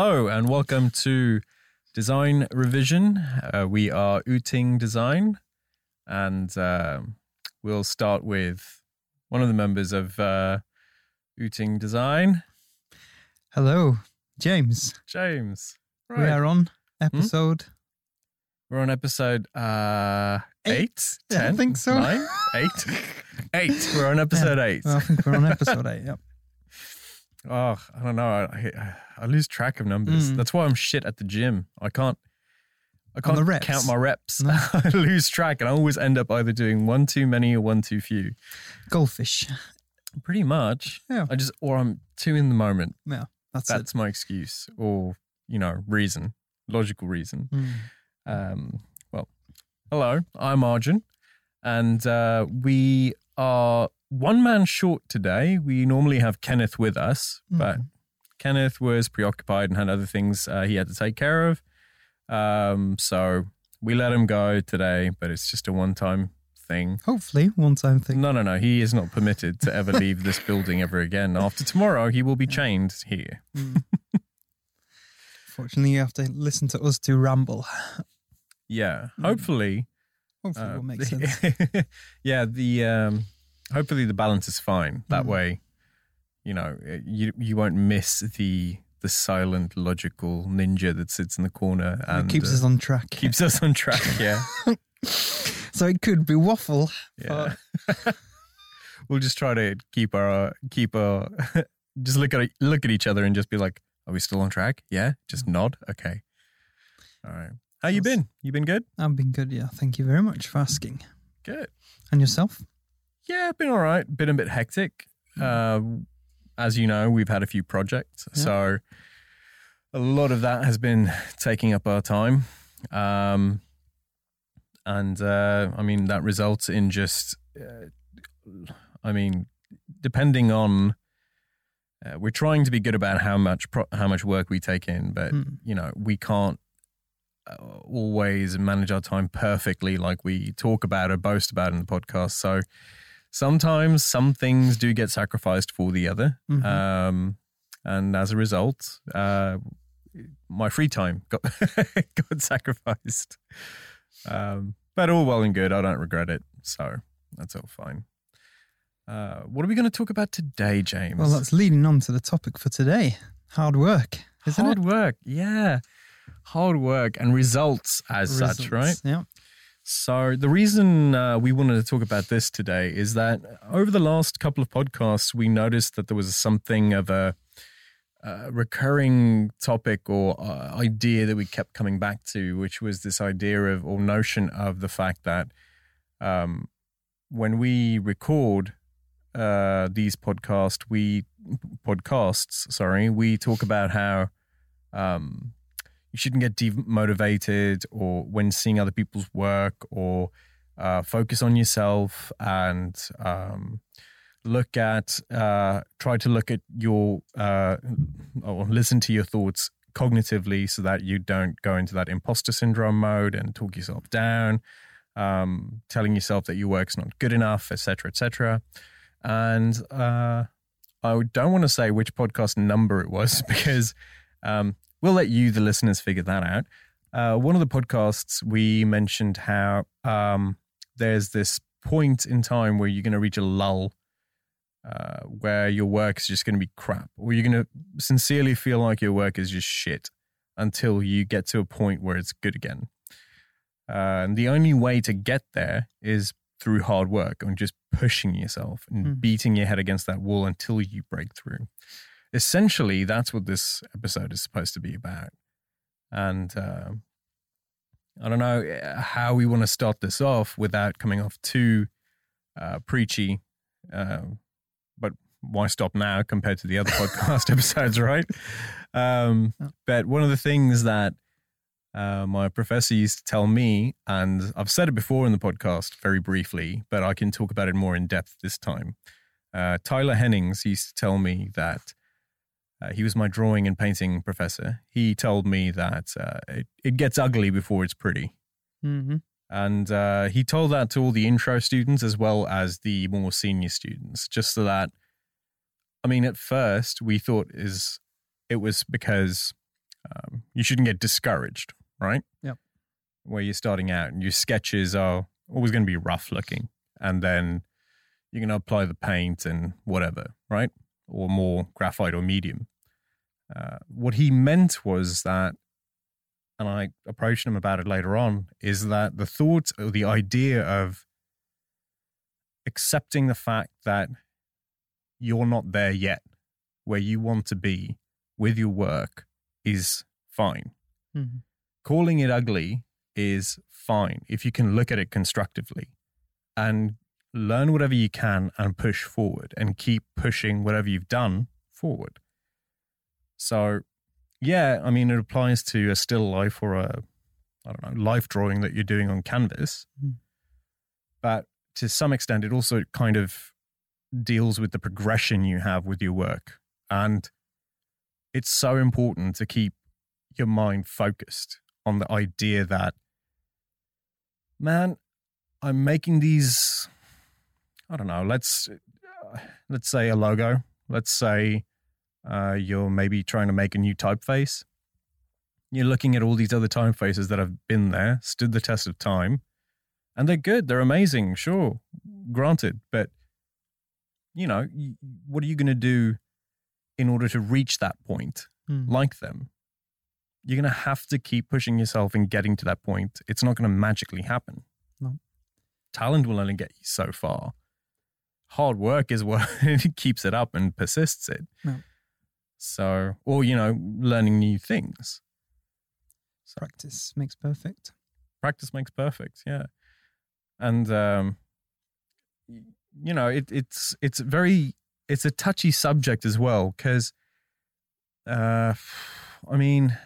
Hello and welcome to Design Revision. Uh, we are Uting Design, and uh, we'll start with one of the members of uh, Uting Design, Hello, James. James. We are on episode. We're on episode uh, Eight. eight, Yeah, I think so. nine, eight, eight. We're on episode eight. Well, I think we're on episode eight. Yep. Oh, I don't know. I, I lose track of numbers. Mm. That's why I'm shit at the gym. I can't. I can't count my reps. No. I lose track, and I always end up either doing one too many or one too few. Goldfish. Pretty much. Yeah. I just or I'm too in the moment. Yeah, that's, That's my excuse, or you know, reason, logical reason. Mm. Um, well, hello, I'm Arjun, and uh, we are one man short today. We normally have Kenneth with us, but Kenneth was preoccupied and had other things uh, he had to take care of. Um, so we let him go today, but it's just a one time thing. Hopefully, one time thing. No, no, no. He is not permitted to ever leave this building ever again. After tomorrow, he will be chained here. Mm. Fortunately, you have to listen to us to ramble. Yeah. Mm. Hopefully, Hopefully, Uh, it will make sense. yeah, the um, hopefully the balance is fine. That Mm. way, you know, you you won't miss the the silent, logical ninja that sits in the corner and it keeps uh, us on track. keeps us on track. Yeah, so it could be waffle. yeah. we'll just try to keep our keep our just look at look at each other and just be like, "Are we still on track?" Yeah, just Mm. nod. Okay, all right. How you been? You been good? I've been good. Yeah, thank you very much for asking. Good. And yourself? Yeah, been all right. Been a bit hectic. Uh, as you know, we've had a few projects, Yeah. so a lot of that has been taking up our time. Um, and uh, I mean, that results in just, uh, I mean, depending on, uh, we're trying to be good about how much pro- how much work we take in, but Mm. you know, we can't uh, always manage our time perfectly like we talk about or boast about in the podcast. So sometimes some things do get sacrificed for the other. Mhm. Um, and as a result, uh, my free time got, got sacrificed. Um, but all well and good. I don't regret it. So that's all fine. Uh, what are we going to talk about today, James? Well, that's leading on to the topic for today. Hard work, isn't hard it? work. Yeah. Hard work and results as such, right? Results, Yeah. So, the reason uh, we wanted to talk about this today is that over the last couple of podcasts, we noticed that there was something of a, uh recurring topic or uh, idea that we kept coming back to, which was this idea of or notion of the fact that um, when we record uh, these podcasts, we podcasts, sorry, we talk about how um, shouldn't get demotivated or when seeing other people's work or uh, focus on yourself and um, look at uh, try to look at your uh, or listen to your thoughts cognitively so that you don't go into that imposter syndrome mode and talk yourself down um, telling yourself that your work's not good enough etc etc and uh, i don't want to say which podcast number it was because um, we'll let you, the listeners, figure that out. Uh, one of the podcasts, we mentioned how um, there's this point in time where you're going to reach a lull uh, where your work is just going to be crap, or you're going to sincerely feel like your work is just shit until you get to a point where it's good again. Uh, and the only way to get there is through hard work and just pushing yourself and Mm. beating your head against that wall until you break through essentially that's what this episode is supposed to be about. And uh, i don't know uh, how we want to start this off without coming off too uh, preachy uh, but why stop now compared to the other podcast episodes right? Um, but one of the things that uh, my professor used to tell me, and I've said it before in the podcast very briefly, but I can talk about it more in depth this time. Uh, Tyler Hennings used to tell me that uh, he was my drawing and painting professor. He told me that uh, it, it gets ugly before it's pretty. Mm-hmm. And uh, he told that to all the intro students as well as the more senior students, just so that, I mean, at first we thought is it was because Um, you shouldn't get discouraged, right? Yep. Where you're starting out and your sketches are always going to be rough looking. And then you're going to apply the paint and whatever, right? Or more graphite or medium. Uh, what he meant was that, and I approached him about it later on, is that the thought or the idea of accepting the fact that you're not there yet where you want to be with your work is fine. Mhm. Calling it ugly is fine if you can look at it constructively and learn whatever you can and push forward and keep pushing whatever you've done forward. So, yeah, I mean, it applies to a still life or a, I don't know, life drawing that you're doing on canvas. Mm. But to some extent, it also kind of deals with the progression you have with your work. And it's so important to keep your mind focused on the idea that, man, I'm making these, I don't know, let's, let's say a logo. Let's say uh, you're maybe trying to make a new typeface. You're looking at all these other typefaces that have been there, stood the test of time, and they're good. They're amazing, sure, granted. But, you know, what are you going to do in order to reach that point Mm. like them? You're going to have to keep pushing yourself and getting to that point. It's not going to magically happen. No. Talent will only get you so far. Hard work is what keeps it up and persists it. So, or, you know, learning new things. Practice makes perfect. practice makes perfect yeah and um you know it, it's it's very it's a touchy subject as well because uh i mean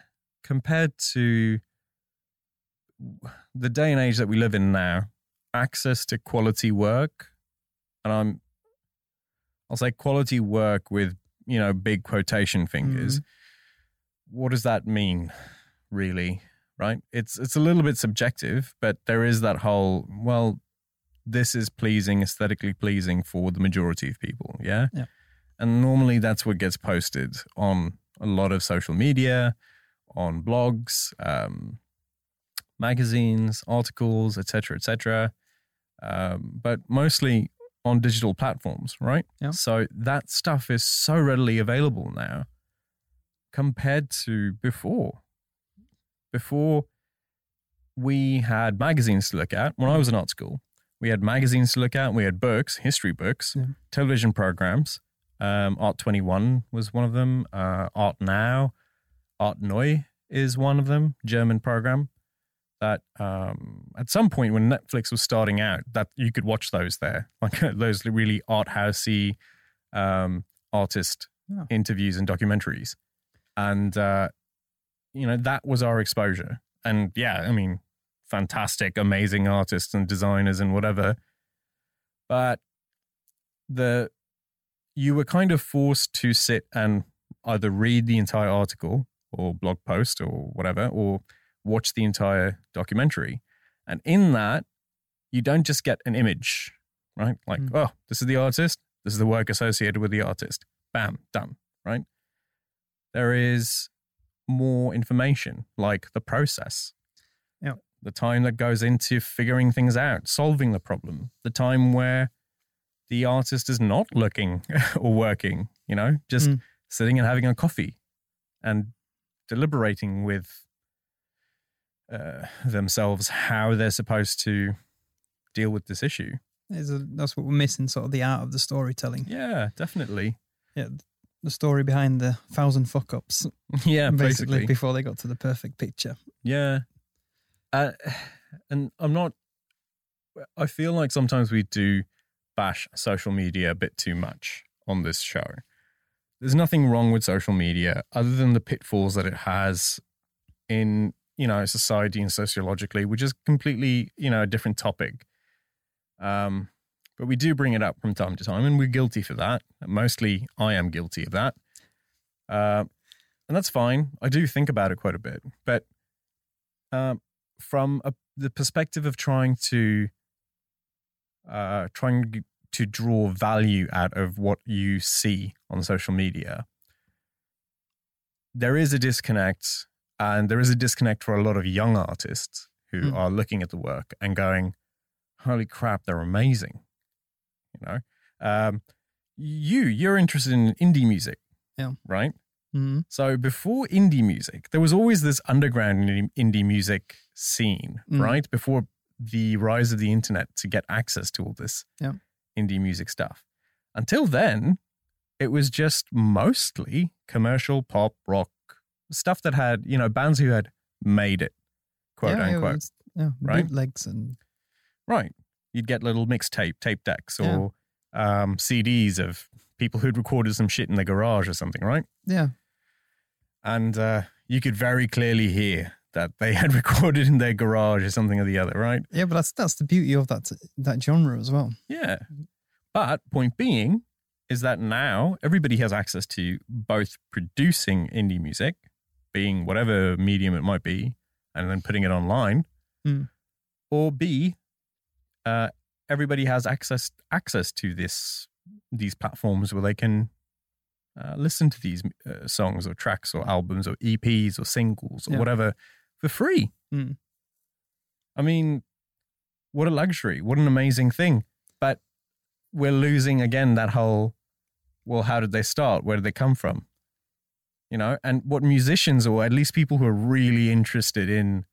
compared to the day and age that we live in now access to quality work and i'm i'll say quality work with you know big quotation fingers. What does that mean really? Right? It's it's a little bit subjective but there is that whole well this is pleasing aesthetically pleasing for the majority of people yeah? Yeah. and normally that's what gets posted on a lot of social media on blogs um, magazines articles etc etc um, but mostly on digital platforms right Yeah. so that stuff is so readily available now compared to before before we had magazines to look at when I was in art school. We had magazines to look at. We had books, history books, Yeah. television programs. Um, art 21 was one of them. Uh, art Now, Art Neu is one of them, German program. That um, at some point when Netflix was starting out, that you could watch those there, like those really art housey um, artist interviews and documentaries, and uh, you know that was our exposure. And yeah i mean fantastic amazing artists and designers and whatever. But the you were kind of forced to sit and either read the entire article or blog post or whatever or watch the entire documentary and in that you don't just get an image right like Mm. oh this is the artist this is the work associated with the artist bam done right there is more information, like the process. Yeah. The time that goes into figuring things out, solving the problem, the time where the artist is not looking or working, you know, just Mm. sitting and having a coffee and deliberating with uh, themselves how they're supposed to deal with this issue. Is a, that's what we're missing, sort of the art of the storytelling. Yeah, definitely. Yeah, the story behind the thousand fuck ups, Yeah, basically, basically. before they got to the perfect picture. Yeah. Uh, and I'm not, I feel like sometimes we do bash social media a bit too much on this show. There's nothing wrong with social media other than the pitfalls that it has in, you know, society and sociologically, which is completely, you know, a different topic. Um, but we do bring it up from time to time, and we're guilty for that. Mostly, I am guilty of that. Uh, and that's fine. I do think about it quite a bit. But um, from a, the perspective of trying to uh, trying to draw value out of what you see on social media, there is a disconnect And there is a disconnect for a lot of young artists who Mm. are looking at the work and going, holy crap, they're amazing. You know, um, you, you're interested in indie music. Yeah. Right. Mm. So before indie music, there was always this underground indie- indie music scene, Mm. right? Before the rise of the internet to get access to all this Yeah. indie music stuff. Until then, it was just mostly commercial pop rock stuff that had, you know, bands who had made it, quote yeah, unquote. was- yeah, right? bootlegs and Right. You'd get little mixtape, tape decks, Yeah. or um, CDs of people who'd recorded some shit in their garage or something, right? yeah, and uh, you could very clearly hear that they had recorded in their garage or something or the other, right? yeah. But that's that's the beauty of that that genre as well. Yeah. But point being is that now everybody has access to both producing indie music, being whatever medium it might be, and then putting it online, Mm. or B, uh, everybody has access access to this these platforms where they can uh, listen to these uh, songs or tracks or albums or EPs or singles or Yeah. whatever for free. Mm. I mean, what a luxury! What an amazing thing! But we're losing again that whole. Well, how did they start? Where did they come from? You know, and what musicians or at least people who are really interested in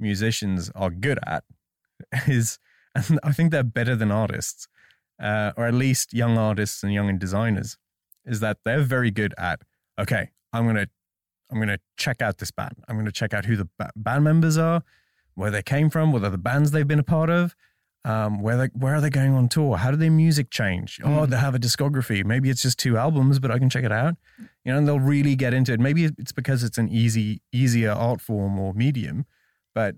musicians are good at is, and I think they're better than artists, uh, or at least young artists and young designers, is that they're very good at. Okay, I'm gonna, I'm gonna check out this band. I'm gonna check out who the ba- band members are, where they came from, what the bands they've been a part of, um, where they, where are they going on tour? How do their music change? Oh, Mm. they have a discography. Maybe it's just two albums, but I can check it out. You know, and they'll really get into it. Maybe it's because it's an easy, easier art form or medium, but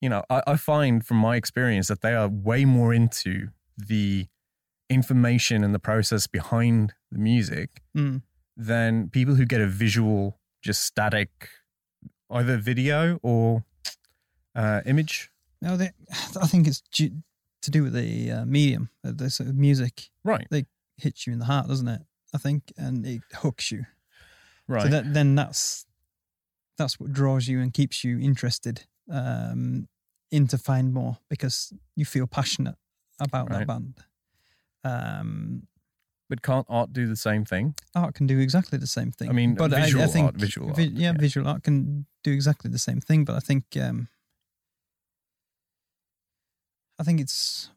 you know, I, I find from my experience that they are way more into the information and the process behind the music Mm. than people who get a visual, just static, either video or uh, image. No, they, I think it's due, to do with the uh, medium. uh, The sort of music Right, They hits you in the heart, doesn't it? I think, and it hooks you. right. So that, then that's that's what draws you and keeps you interested um, in to find more because you feel passionate about Right. that band. Um, but can't art do the same thing? art can do exactly the same thing. I mean, but visual I, I think art, visual vi- art, yeah, yeah. visual art can do exactly the same thing. But I think um, I think it's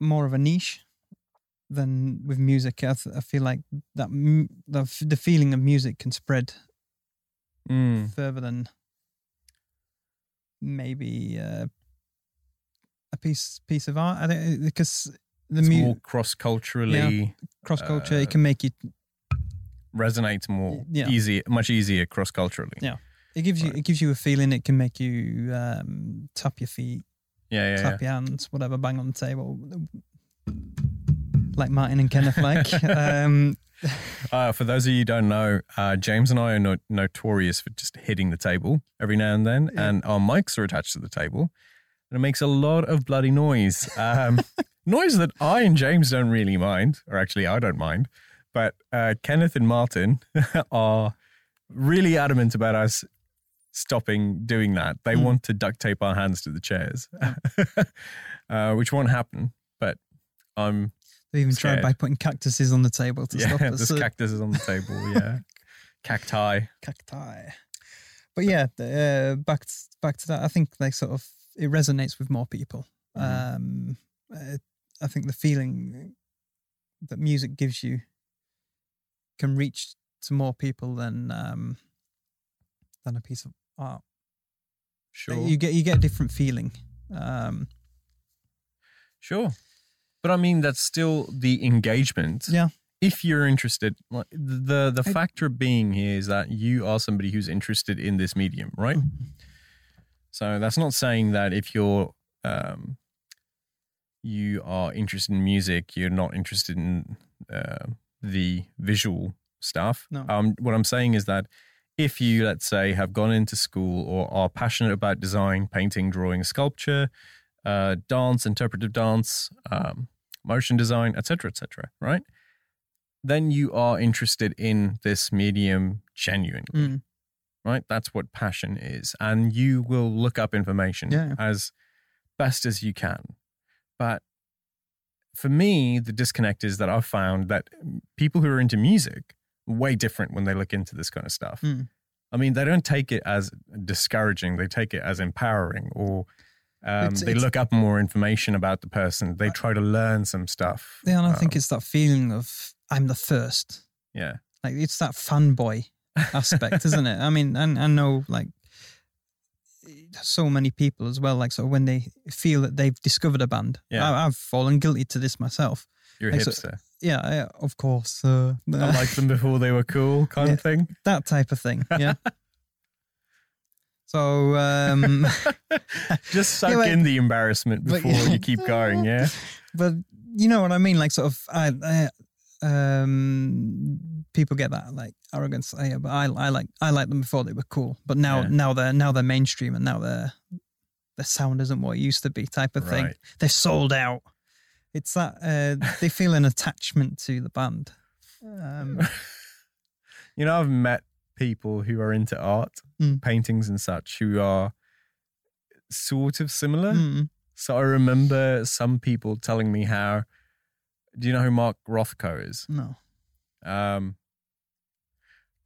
more of a niche than with music. I, th- I feel like that m- the, f- the feeling of music can spread Mm. further than maybe uh, a piece piece of art. I think because the It's mu- more cross culturally cross culture uh, it can make it resonate more Yeah. easy, much easier cross culturally. Yeah. It gives you Right. it gives you a feeling. It can make you um, tap your feet, yeah, yeah. yeah. clap your hands, whatever, bang on the table, like Martin and Kenneth like. um, Uh, for those of you who don't know, uh, James and I are no- notorious for just hitting the table every now and then, Yeah. and our mics are attached to the table, and it makes a lot of bloody noise. Um, noise that I and James don't really mind, or actually I don't mind, but uh, Kenneth and Martin are really adamant about us stopping doing that. They Mm. want to duct tape our hands to the chairs, uh, which won't happen. But I'm they even Scared. tried by putting cactuses on the table to yeah, stop us. there's uh, cactuses on the table. Yeah, cacti. cacti. But yeah, uh, back to, back to that. I think like sort of it resonates with more people. Mhm. Um, uh, I think the feeling that music gives you can reach to more people than um, than a piece of art. Sure. You get you get a different feeling. Um, Sure. But I mean, that's still the engagement. Yeah. If you're interested, like the the I- factor being here is that you are somebody who's interested in this medium, right? So that's not saying that if you're um, you are interested in music, you're not interested in uh, the visual stuff. No. Um, what I'm saying is that if you, let's say, have gone into school or are passionate about design, painting, drawing, sculpture, uh, dance, interpretive dance, um, motion design, etc., etc., right? then you are interested in this medium genuinely, Mm. right? That's what passion is. And you will look up information Yeah. as best as you can. But for me, the disconnect is that I've found that people who are into music way different when they look into this kind of stuff. Mm. I mean, they don't take it as discouraging, they take it as empowering or um, It's- they it's- look up more information about the person. They try to learn some stuff. Yeah, and I think Um, it's that feeling of I'm the first. yeah. Like it's that fanboy aspect, isn't it? I mean, and I know like so many people as well. Like, so when they feel that they've discovered a band, Yeah. I, I've fallen guilty to this myself. You're a Like, so- hipster. Yeah, I, of course. Uh, I liked them before they were cool, kind of thing. that type of thing. Yeah. so, um, Just soak Yeah, but- in the embarrassment but- before you keep going. Yeah. but you know what I mean? Like, sort of, I, I um, people get that like arrogance. Yeah, but I, I like, I like them before they were cool, but now, Yeah. now they're, now they're mainstream, and now they're, their sound isn't what it used to be, type of thing. They're sold out. It's that uh, they feel an attachment to the band. Um, You know, I've met people who are into art, Mm. paintings and such, who are sort of similar. mm, So I remember some people telling me how. Do you know who Mark Rothko is? no. Um,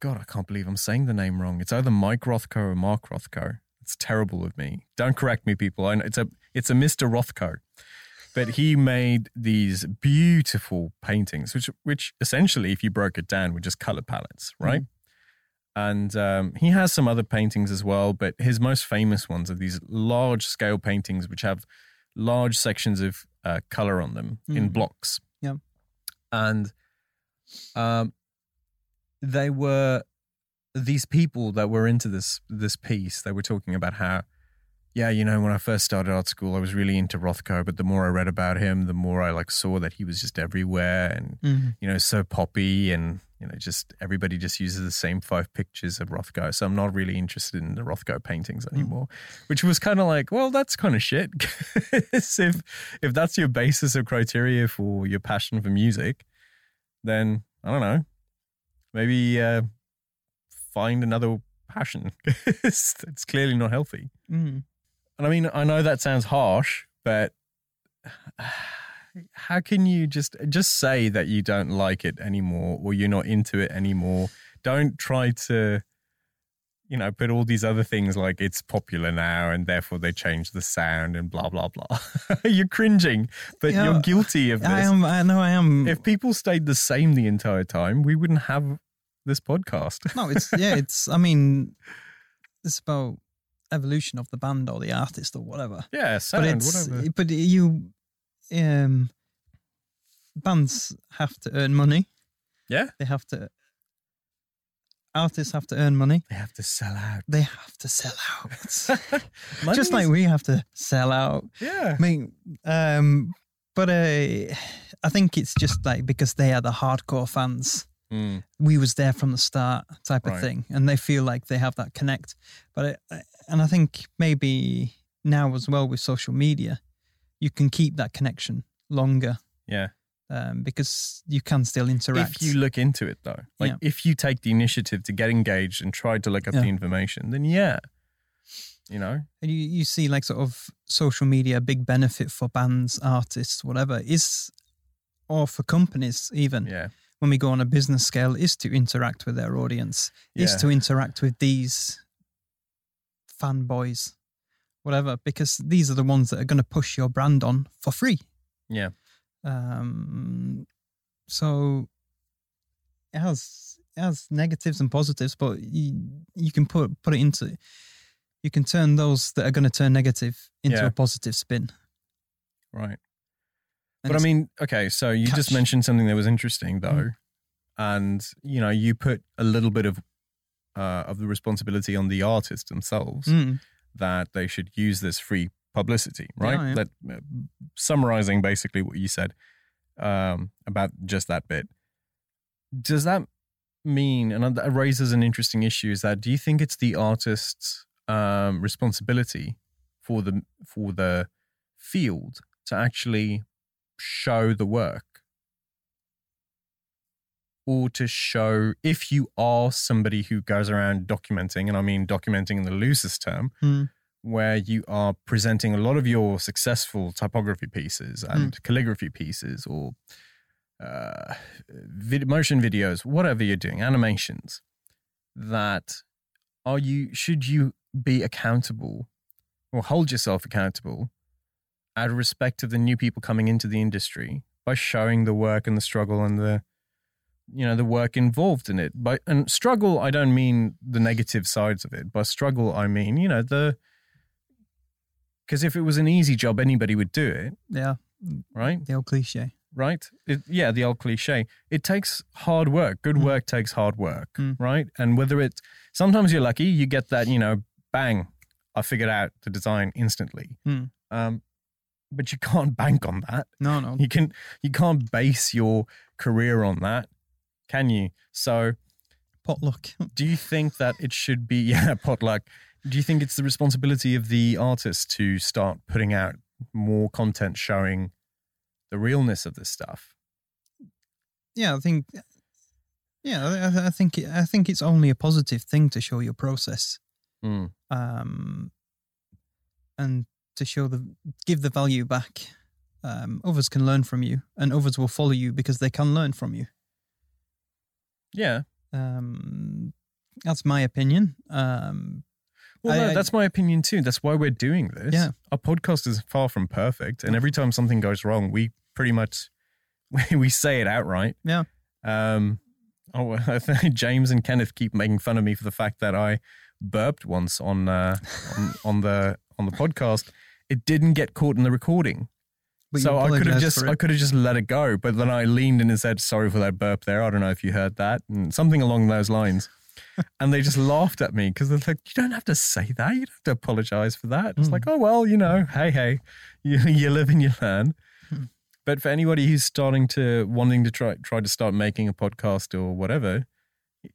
God, I can't believe I'm saying the name wrong. It's either Mike Rothko or Mark Rothko. It's terrible of me. Don't correct me, people. I know it's a it's a Mr. Rothko, but he made these beautiful paintings, which which essentially, if you broke it down, were just color palettes, right? And um, he has some other paintings as well, but his most famous ones are these large scale paintings, which have large sections of uh, color on them in Mhm. blocks. Yeah. and um, they were these people that were into this this piece. They were talking about how, yeah, you know, when I first started art school, I was really into Rothko, but the more I read about him, the more I like saw that he was just everywhere and Mm. you know so poppy and you know just everybody just uses the same five pictures of Rothko. So I'm not really interested in the Rothko paintings anymore, which was kind of like, well, that's kind of shit. if if that's your basis of criteria for your passion for music, then I don't know, maybe uh, find another passion. it's, it's clearly not healthy. Mm. And I mean, I know that sounds harsh, but how can you just just say that you don't like it anymore or you're not into it anymore? Don't try to you know, put all these other things like it's popular now and therefore they change the sound and blah blah blah. you're cringing, but Yeah, you're guilty of this. I am. I know. I am. if people stayed the same the entire time, we wouldn't have this podcast. no, it's yeah. It's. I mean, it's about evolution of the band or the artist or whatever. yeah, sound, but it's. whatever. But you, um, bands have to earn money. Yeah. They have to. Artists have to earn money. They have to sell out. They have to sell out. Just like we have to sell out. yeah. I mean, um, but uh, I think it's just like because they are the hardcore fans. Mm, We was there from the start, type of Right. thing, and they feel like they have that connect. But I, and I think maybe now as well with social media, you can keep that connection longer yeah. um, because you can still interact. If you look into it though, like Yeah. if you take the initiative to get engaged and try to look up Yeah. the information, then yeah, you know, And you, you see like sort of social media a big benefit for bands artists whatever is or for companies even yeah, when we go on a business scale is to interact with their audience is to interact with these fanboys whatever because these are the ones that are going to push your brand on for free yeah, um so it has it has negatives and positives but you, you can put put it into you can turn those that are going to turn negative into Yeah. a positive spin right. And But I mean, okay, so you just mentioned something that was interesting though, Mm. and you know, you put a little bit of uh, of the responsibility on the artists themselves Mm, that they should use this free publicity, right? Yeah, yeah. That uh, summarizing basically what you said um, about just that bit. Does that mean, and that raises an interesting issue, is that do you think it's the artist's um, responsibility for the for the field to actually show the work? or to show if you are somebody who goes around documenting, and I mean documenting in the loosest term, Mm. where you are presenting a lot of your successful typography pieces and calligraphy pieces or uh, vid- motion videos, whatever you're doing, animations, that are you, should you be accountable or hold yourself accountable out of respect of the new people coming into the industry by showing the work and the struggle and the you know the work involved in it. But and struggle i don't mean the negative sides of it by struggle i mean you know the because if it was an easy job anybody would do it. Yeah, right? The old cliche. right? It, yeah the old cliche. It takes hard work. Good Mm. work takes hard work. Mm. right? And whether it sometimes you're lucky you get that you know bang i figured out the design instantly. Mm. um but you can't bank on that No, no. you can you can't base your career on that can you so Potluck. do you think that it should be yeah potluck do you think it's the responsibility of the artist to start putting out more content showing the realness of this stuff yeah, I think. Yeah, I, I think I think it's only a positive thing to show your process, Mm. um, and to show the give the value back. Um, others can learn from you, and others will follow you because they can learn from you. yeah Um, that's my opinion. Um, well I- no, that's my opinion too that's why we're doing this Yeah. our podcast is far from perfect and every time something goes wrong we pretty much we say it outright Yeah. um oh james and kenneth keep making fun of me for the fact that i burped once on uh on, on the on the podcast it didn't get caught in the recording but so I could have just. I could have just let it go, but then I leaned in and said sorry for that burp there. I don't know if you heard that, and something along those lines. and they just laughed at me because they're like, "You don't have to say that. You don't have to apologize for that." It's Mm. like, "Oh well, you know, hey hey, you you live and you learn." Hmm. But for anybody who's starting to wanting to try try to start making a podcast or whatever,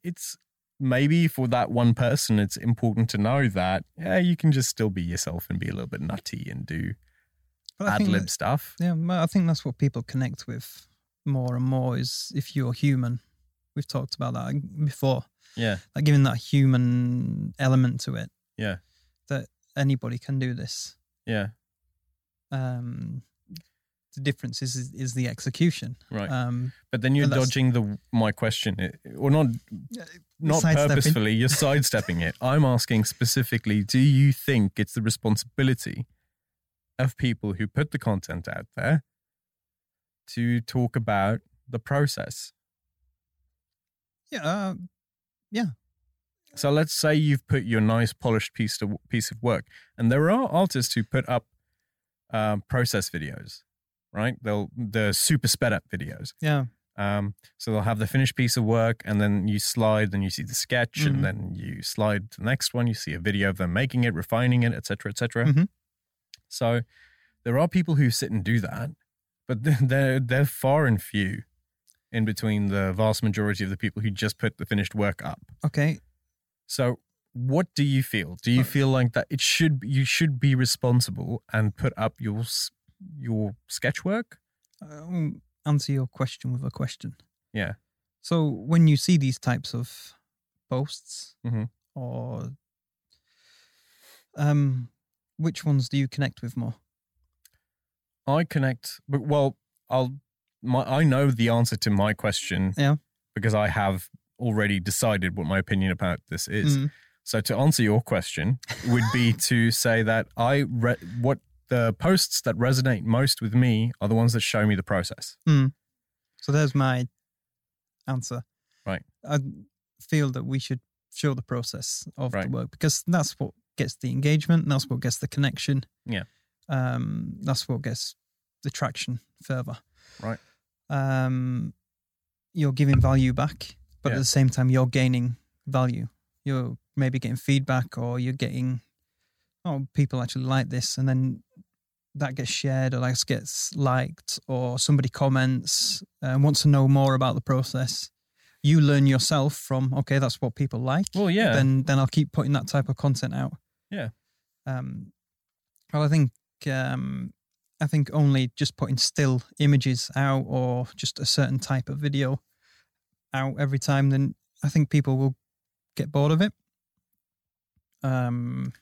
it's maybe for that one person, it's important to know that yeah, you can just still be yourself and be a little bit nutty and do ad lib stuff. Yeah, I think that's what people connect with more and more is if you're human. We've talked about that before, Yeah. like giving that human element to it. Yeah. That anybody can do this. Yeah. Um, the difference is is the execution. Right. Um, but then you're dodging the my question, or not not purposefully. You're sidestepping it. I'm asking specifically: Do you think it's the responsibility of people who put the content out there to talk about the process? yeah, uh, So let's say you've put your nice polished piece to, piece of work, and there are artists who put up um, process videos, right? They'll the super sped up videos. yeah, Um, so they'll have the finished piece of work, and then you slide, then you see the sketch, Mhm. and then you slide to the next one. You see a video of them making it, refining it, etc., etc. Mhm. So there are people who sit and do that, but they're- they're far and few in between the vast majority of the people who just put the finished work up. okay. So what do you feel? Do you Uh, feel like that it should you should be responsible and put up your your sketch work? I'll answer your question with a question. Yeah. So when you see these types of posts, Mhm. or um, which ones do you connect with more? I connect, but well, I'll. My I know the answer to my question. Yeah. Because I have already decided what my opinion about this is. Mm. So to answer your question would be to say that I re- what the posts that resonate most with me are the ones that show me the process. So there's my answer. Right. I feel that we should show the process of Right. the work because that's what gets the engagement. That's what gets the connection. Yeah. Um, that's what gets the traction further. Right. Um, you're giving value back, but Yeah. at the same time, you're gaining value. You're maybe getting feedback, or you're getting, oh, people actually like this, and then that gets shared or that gets liked or somebody comments and wants to know more about the process you learn yourself from okay that's what people like Well, yeah. then then i'll keep putting that type of content out Yeah. um well i think um i think only just putting still images out or just a certain type of video out every time, then I think people will get bored of it. Um,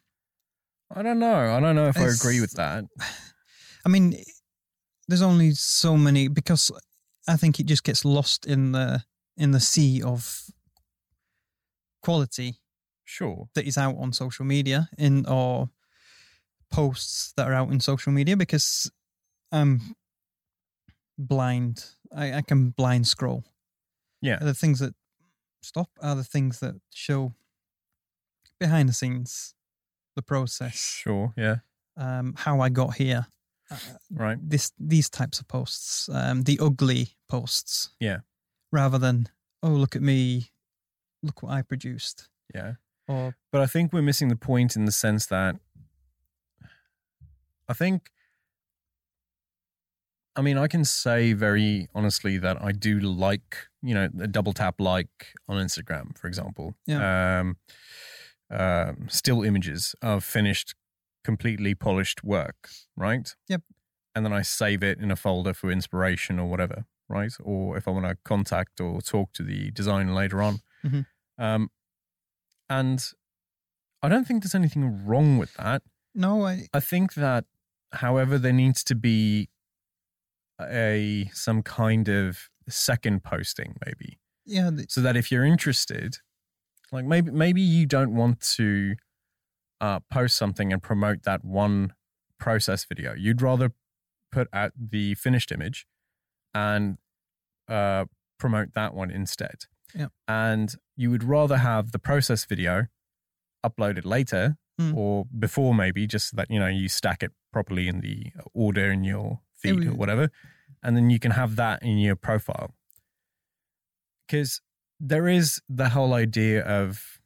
I don't know. I don't know if I agree with that. I mean, there's only so many because I think it just gets lost in the in the sea of quality Sure. that is out on social media in or posts that are out in social media because I'm blind. I, I can blind scroll. Yeah. The things that stop are the things that show behind the scenes, the process, Sure. Yeah. um, how I got here. Uh, Right. this these types of posts, um, the ugly posts. Yeah. Rather than oh look at me, look what I produced. Yeah. Or But I think we're missing the point in the sense that I think, I mean, I can say very honestly that I do like, you know, a double tap like on Instagram, for example. Um, um, still images of finished, completely polished work, right? Yep. And then I save it in a folder for inspiration or whatever, right? Or if I want to contact or talk to the designer later on. Mhm. Um, and I don't think there's anything wrong with that. no, I I think that, however, there needs to be a some kind of second posting, maybe, yeah the, so that if you're interested, like maybe maybe you don't want to uh, post something and promote that one process video. You'd rather put out the finished image and uh, promote that one instead. Yeah. And you would rather have the process video uploaded later Mm. or before maybe just so that you know you stack it properly in the order in your feed we- or whatever and then you can have that in your profile because there is the whole idea of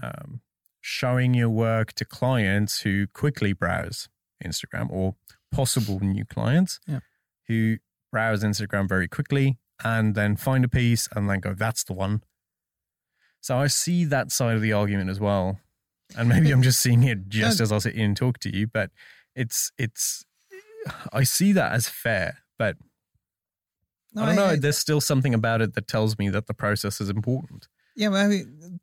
um, showing your work to clients who quickly browse Instagram or possible new clients Yeah. who browse Instagram very quickly and then find a piece and then go, that's the one. So I see that side of the argument as well. And maybe I'm just seeing it just as I sit here and talk to you, but it's, it's, I see that as fair, but no, I don't know. There's still something about it that tells me that the process is important. yeah, well, I mean,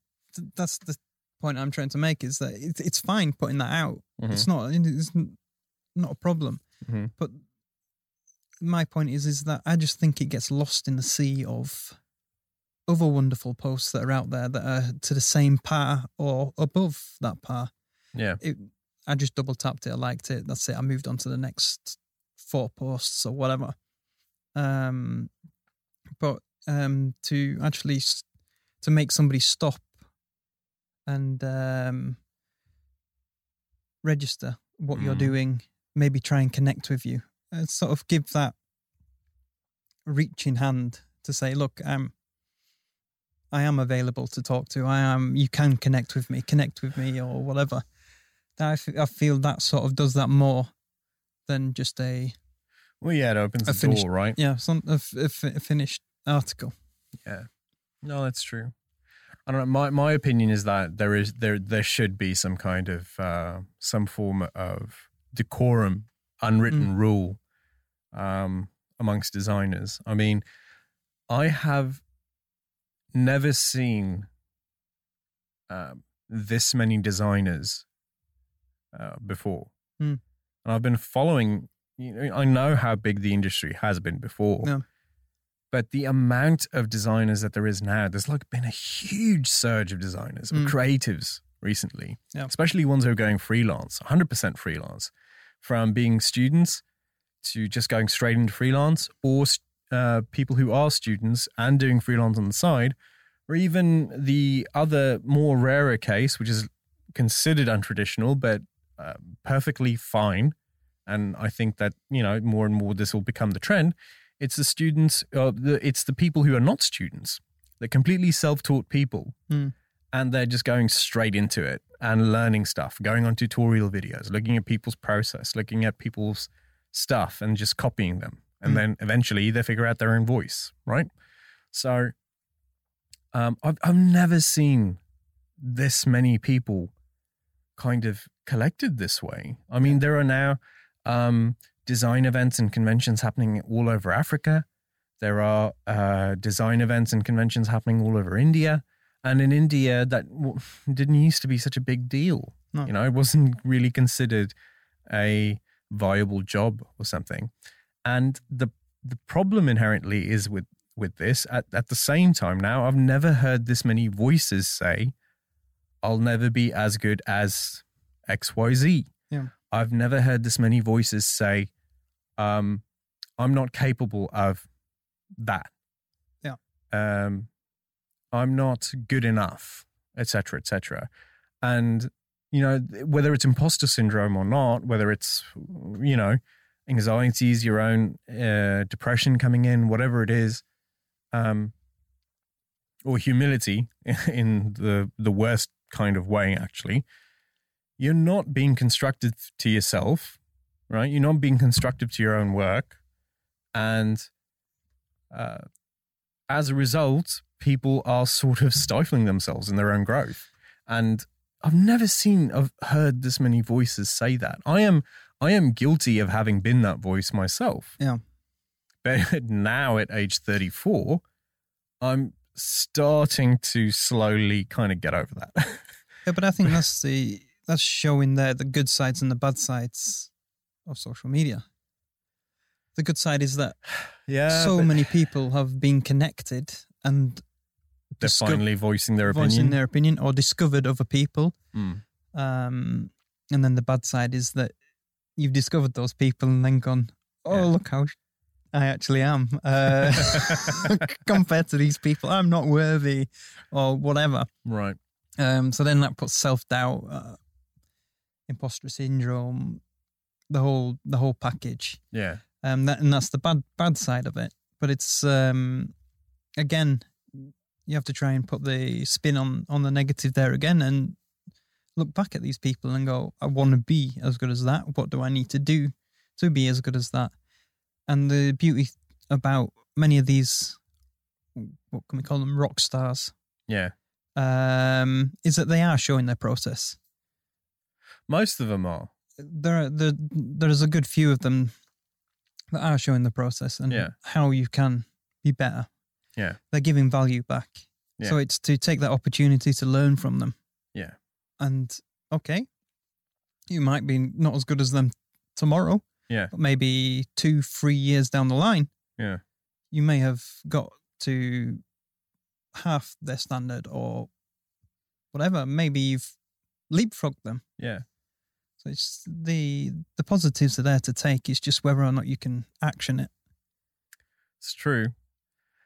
that's the point I'm trying to make is that it's it's fine putting that out. Mm-hmm. It's not it's not a problem. Mhm. But my point is is that I just think it gets lost in the sea of other wonderful posts that are out there that are to the same par or above that par. Yeah. It, I just double tapped it. I liked it. That's it. I moved on to the next four posts or whatever. Um, but um, to actually s- to make somebody stop and um, register what you're Mm. doing, maybe try and connect with you, and sort of give that reaching hand to say, look, um, I am available to talk to. I am. You can connect with me. Connect with me, or whatever. I, f- I feel that sort of does that more than just a Well, yeah, it opens A the finished- door, right? yeah some a, f- a fi- a finished article. Yeah. No, that's true. I don't know. My my opinion is that there is there there should be some kind of uh, some form of decorum, unwritten rule, um, amongst designers. I mean, I have never seen um, this many designers uh, before, Hmm. and I've been following. You know, I know how big the industry has been before. Yeah. But the amount of designers that there is now, there's like been a huge surge of designers, Mm. of creatives recently, Yeah. especially ones who are going freelance, 100% freelance, from being students to just going straight into freelance, or uh, people who are students and doing freelance on the side, or even the other more rarer case, which is considered untraditional, but uh, perfectly fine. And I think that, you know, more and more this will become the trend. It's the students uh, the, it's the people who are not students they're completely self-taught people. Mm. and they're just going straight into it and learning stuff going on tutorial videos looking at people's process looking at people's stuff and just copying them. And Mm. then eventually they figure out their own voice right? So um, I've, I've never seen this many people kind of collected this way. I mean there are now um, design events and conventions happening all over Africa. There are uh, design events and conventions happening all over India. And in India, that w- didn't used to be such a big deal. No. You know, it wasn't really considered a viable job or something. And the the problem inherently is with with this. At at the same time, now I've never heard this many voices say, "I'll never be as good as X Y Z." I've never heard this many voices say, um, "I'm not capable of that." Yeah. Um, I'm not good enough, etc., etc. And you know, whether it's imposter syndrome or not, whether it's you know, anxieties, your own uh, depression coming in, whatever it is, um, or humility in the the worst kind of way, actually, you're not being constructive to yourself, right? You're not being constructive to your own work, and uh, as a result, people are sort of stifling themselves in their own growth. And I've never seen, I've heard this many voices say that. I am, I am guilty of having been that voice myself. Yeah. But now at age 34, I'm starting to slowly kind of get over that. Yeah, but I think that's the that's showing there the good sides and the bad sides of social media. The good side is that yeah. so many people have been connected and they're disco- finally voicing their voicing opinion. their opinion or discovered other people. Mm. Um, and then the bad side is that you've discovered those people and then gone, oh, Yeah. look how I actually am uh, compared to these people. I'm not worthy or whatever. Right. Um, so then that puts self doubt, uh, imposter syndrome, the whole the whole package. Yeah. Um, that, and that's the bad bad side of it. But it's um, again, you have to try and put the spin on on the negative there again, and look back at these people and go, I want to be as good as that. What do I need to do to be as good as that? And the beauty about many of these, what can we call them, rock stars, Yeah. um, is that they are showing their process. Most of them are. There, are, there, there's a good few of them that are showing the process and Yeah. how you can be better. Yeah. They're giving value back. Yeah. So it's to take that opportunity to learn from them. Yeah. And okay, you might be not as good as them tomorrow. Yeah. But maybe two, three years down the line, Yeah. you may have got to half their standard or whatever. Maybe you've leapfrogged them. Yeah. It's the the positives are there to take. It's just whether or not you can action it. It's true.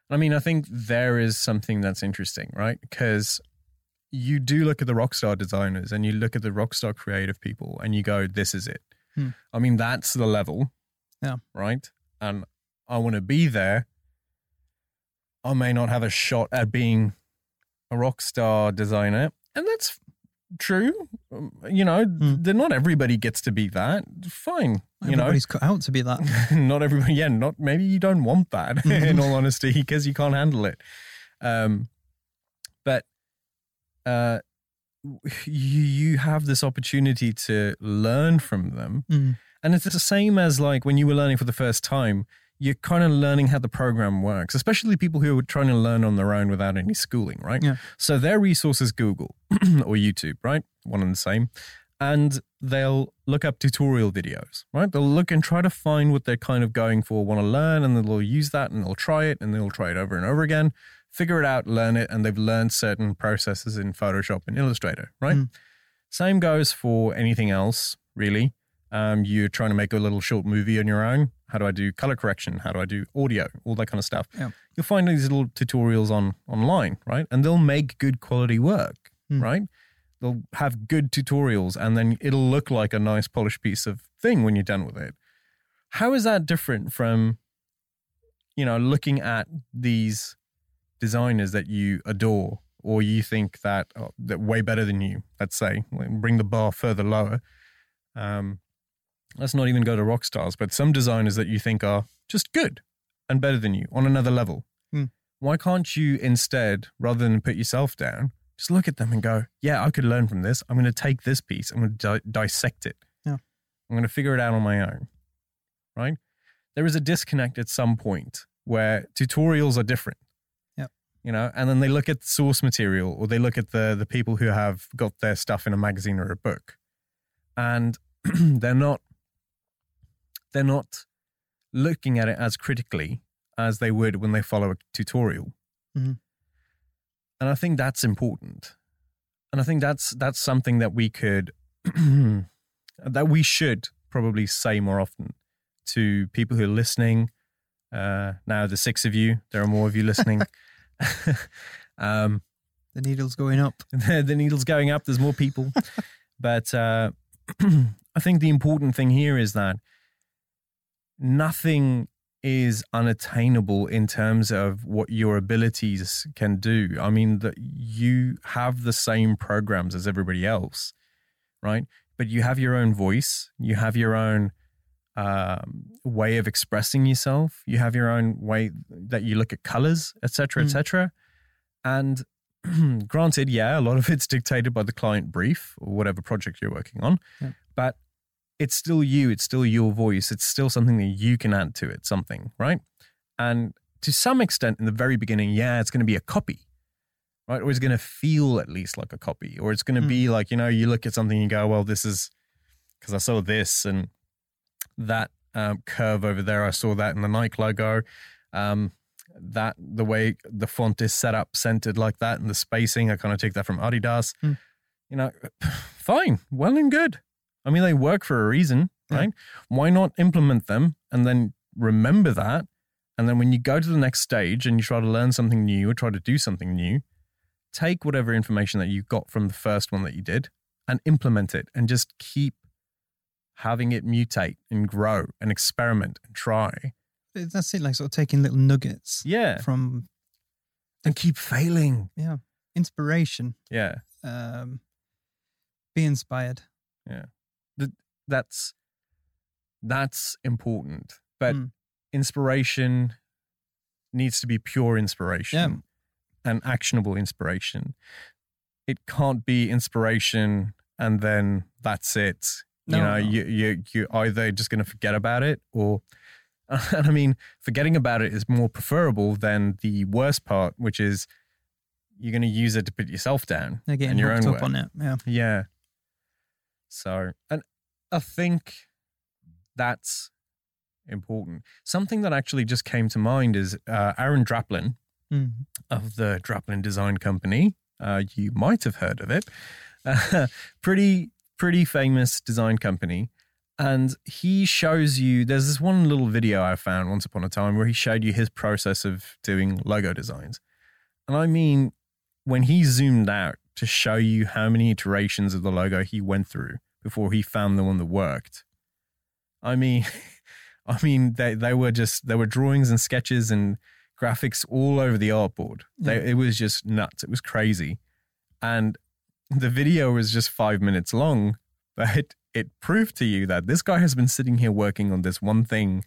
I mean, I think there is something that's interesting, right? Because you do look at the rockstar designers and you look at the rockstar creative people and you go, this is it. Hmm. I mean, that's the level. Yeah. Right. And I want to be there. I may not have a shot at being a rockstar designer. And that's true. Um, You know, th- not everybody gets to be that. Fine. You know, Everybody's cut out to be that. not everybody yeah not maybe you don't want that in all honesty because you can't handle it um but uh you you have this opportunity to learn from them Mm. and it's the same as like when you were learning for the first time you're kind of learning how the program works especially people who are trying to learn on their own without any schooling right Yeah. so their resource is google or youtube right one and the same and they'll look up tutorial videos, right? They'll look and try to find what they're kind of going for, want to learn, and then they'll use that and they'll try it and they'll try it over and over again, figure it out, learn it, and they've learned certain processes in Photoshop and Illustrator, right? Mm. Same goes for anything else, really. Um, you're trying to make a little short movie on your own. How do I do color correction? How do I do audio? All that kind of stuff. Yeah. You'll find these little tutorials on online, right? And they'll make good quality work, Mm. right? They'll have good tutorials and then it'll look like a nice polished piece of thing when you're done with it. How is that different from, you know, looking at these designers that you adore or you think that oh, that way better than you? Let's say, bring the bar further lower. Um, let's not even go to rock stars, but some designers that you think are just good and better than you on another level. Hmm. Why can't you instead, rather than put yourself down, just look at them and go, yeah, I could learn from this. I'm going to take this piece, I'm going to di- dissect it. Yeah. I'm going to figure it out on my own. Right? There is a disconnect at some point where tutorials are different. Yep. You know, and then they look at the source material or they look at the the people who have got their stuff in a magazine or a book. And they're not they're not looking at it as critically as they would when they follow a tutorial. Mhm. And I think that's important. And I think that's that's something that we could that we should probably say more often to people who are listening. Uh, now the six of you, there are more of you listening. um, The needle's going up. the, the needle's going up. There's more people, but uh, I think the important thing here is that nothing is unattainable in terms of what your abilities can do. I mean, that you have the same programs as everybody else, right? But you have your own voice. You have your own um, way of expressing yourself. You have your own way that you look at colors, etc., Mm. etc. And granted, yeah, a lot of it's dictated by the client brief or whatever project you're working on, Yeah. but it's still you. It's still your voice. It's still something that you can add to it. Something, right? And to some extent, in the very beginning, yeah, it's going to be a copy, right? Or it's going to feel at least like a copy, or it's going to Mm. be like you know, you look at something and you go, well, this is because I saw this and that um, curve over there. I saw that in the Nike logo. Um, that the way the font is set up, centered like that, and the spacing, I kind of take that from Adidas. Hmm. You know, fine, well and good. I mean, they work for a reason, Yeah. right? Why not implement them and then remember that? And then when you go to the next stage and you try to learn something new or try to do something new, take whatever information that you got from the first one that you did and implement it and just keep having it mutate and grow and experiment and try. That's it, like sort of taking little nuggets Yeah. from And keep failing. Yeah. Inspiration. Yeah. Um, be inspired. That's that's important. But Mm. inspiration needs to be pure inspiration and actionable inspiration. It can't be inspiration and then that's it. No, you know, no. you you you're either just going to forget about it or and I mean, forgetting about it is more preferable than the worst part, which is you're going to use it to put yourself down. They're getting in your own up way. on it. Yeah. Yeah. So, and I think that's important. Something that actually just came to mind is uh, Aaron Draplin Mm. of the Draplin Design Company. Uh, you might have heard of it. Uh, pretty, pretty famous design company. And he shows you, there's this one little video I found once upon a time where he showed you his process of doing logo designs. And I mean, when he zoomed out to show you how many iterations of the logo he went through before he found the one that worked. I mean, I mean, they, they were just, there were drawings and sketches and graphics all over the artboard. They, Yeah. it was just nuts. It was crazy. And the video was just five minutes long, but it proved to you that this guy has been sitting here working on this one thing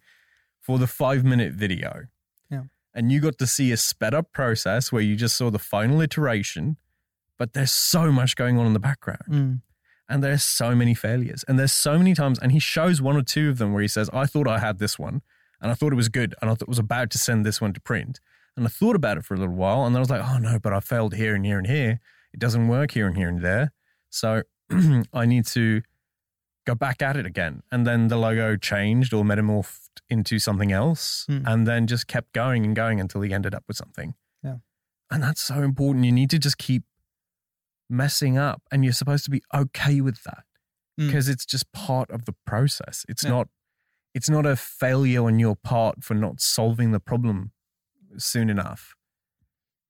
for the five minute video. Yeah. And you got to see a sped up process where you just saw the final iteration, but there's so much going on in the background Mm. And there's so many failures and there's so many times and he shows one or two of them where he says i thought i had this one and i thought it was good and i thought was about to send this one to print. And i thought about it for a little while and then i was like oh no but i failed here and here and here. It doesn't work here and here and there. So i need to go back at it again. And then the logo changed or metamorphed into something else Hmm. and then just kept going and going until he ended up with something. Yeah. and that's so important. You need to just keep messing up and you're supposed to be okay with that Mm. because it's just part of the process it's Yeah. not it's not a failure on your part for not solving the problem soon enough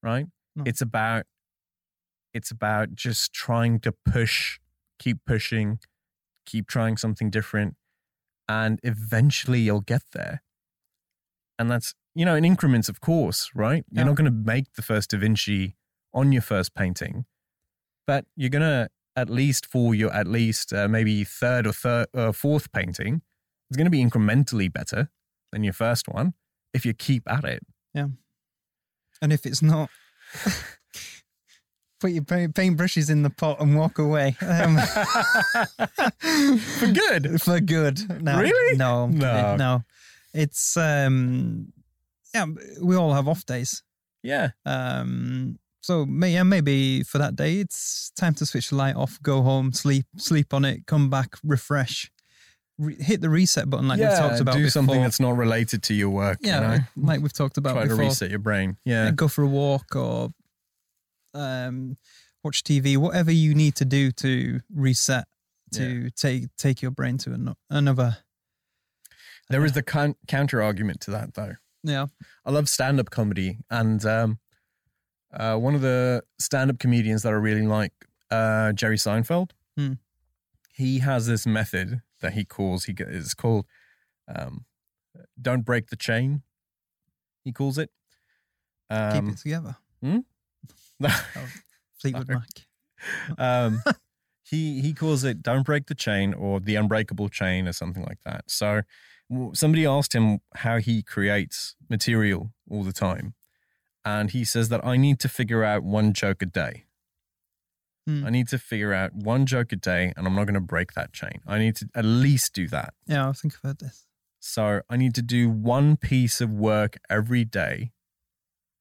right No. it's about it's about just trying to push keep pushing keep trying something different and eventually you'll get there and that's you know in increments of course right you're Yeah. not going to make the first da vinci on your first painting but you're going to at least for your at least uh, maybe third or third uh, fourth painting it's going to be incrementally better than your first one if you keep at it Yeah. And if it's not, put your paint, paintbrushes in the pot and walk away. Um, for good for good. No, Really? No, No. no. It's um, yeah, we all have off days. Yeah. Um, so may, yeah, maybe for that day, it's time to switch the light off, go home, sleep, sleep on it, come back, refresh, re- hit the reset button like yeah, we've talked about do before. something that's not related to your work. yeah, you know? like we've talked about Try before. to reset your brain. Yeah. Yeah, go for a walk or um, watch TV, whatever you need to do to reset to take take your brain to an- another. There is the coun counter argument to that, though. Yeah, I love stand up comedy, and um, uh, one of the stand up comedians that I really like, uh, Jerry Seinfeld, Hmm. he has this method that he calls he it's called um, "Don't break the chain." He calls it. keep Um, it together. Hmm. Fleetwood Mac. um, he he calls it "Don't break the chain" or the unbreakable chain or something like that. So somebody asked him how he creates material all the time, and he says that I need to figure out one joke a day. Hmm. I need to figure out one joke a day, and I'm not going to break that chain. I need to at least do that. Yeah, I think I've heard this. So I need to do one piece of work every day.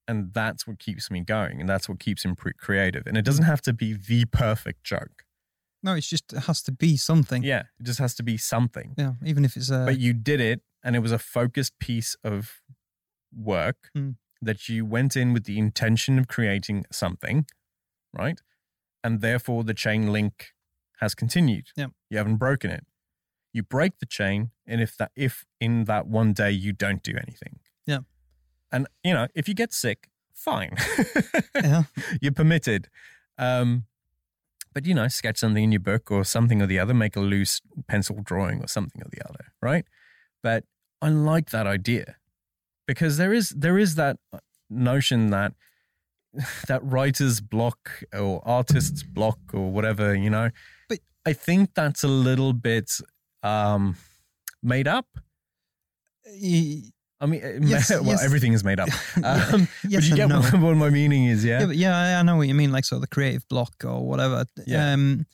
And that's what keeps me going. And that's what keeps him pre- creative. And it doesn't have to be the perfect joke. No, it's just it has to be something. Yeah, it just has to be something. Yeah, even if it's a But you did it, and it was a focused piece of work Hmm. That you went in with the intention of creating something, right? And therefore, the chain link has continued. Yeah. you haven't broken it. You break the chain, and if that if in that one day you don't do anything, Yeah. and you know if you get sick, fine, yeah, you're permitted. Um, but you know, sketch something in your book or something or the other, make a loose pencil drawing or something or the other, right? But I like that idea because there is there is that notion that that writer's block or artist's block or whatever, you know. But- I think that's a little bit um made up. Y- I mean, Yes, well, yes. everything is made up. Um, yes but you get no. what, what my meaning is, yeah. yeah, but yeah, I- know what you mean, like sort of the creative block or whatever. Yeah. Um,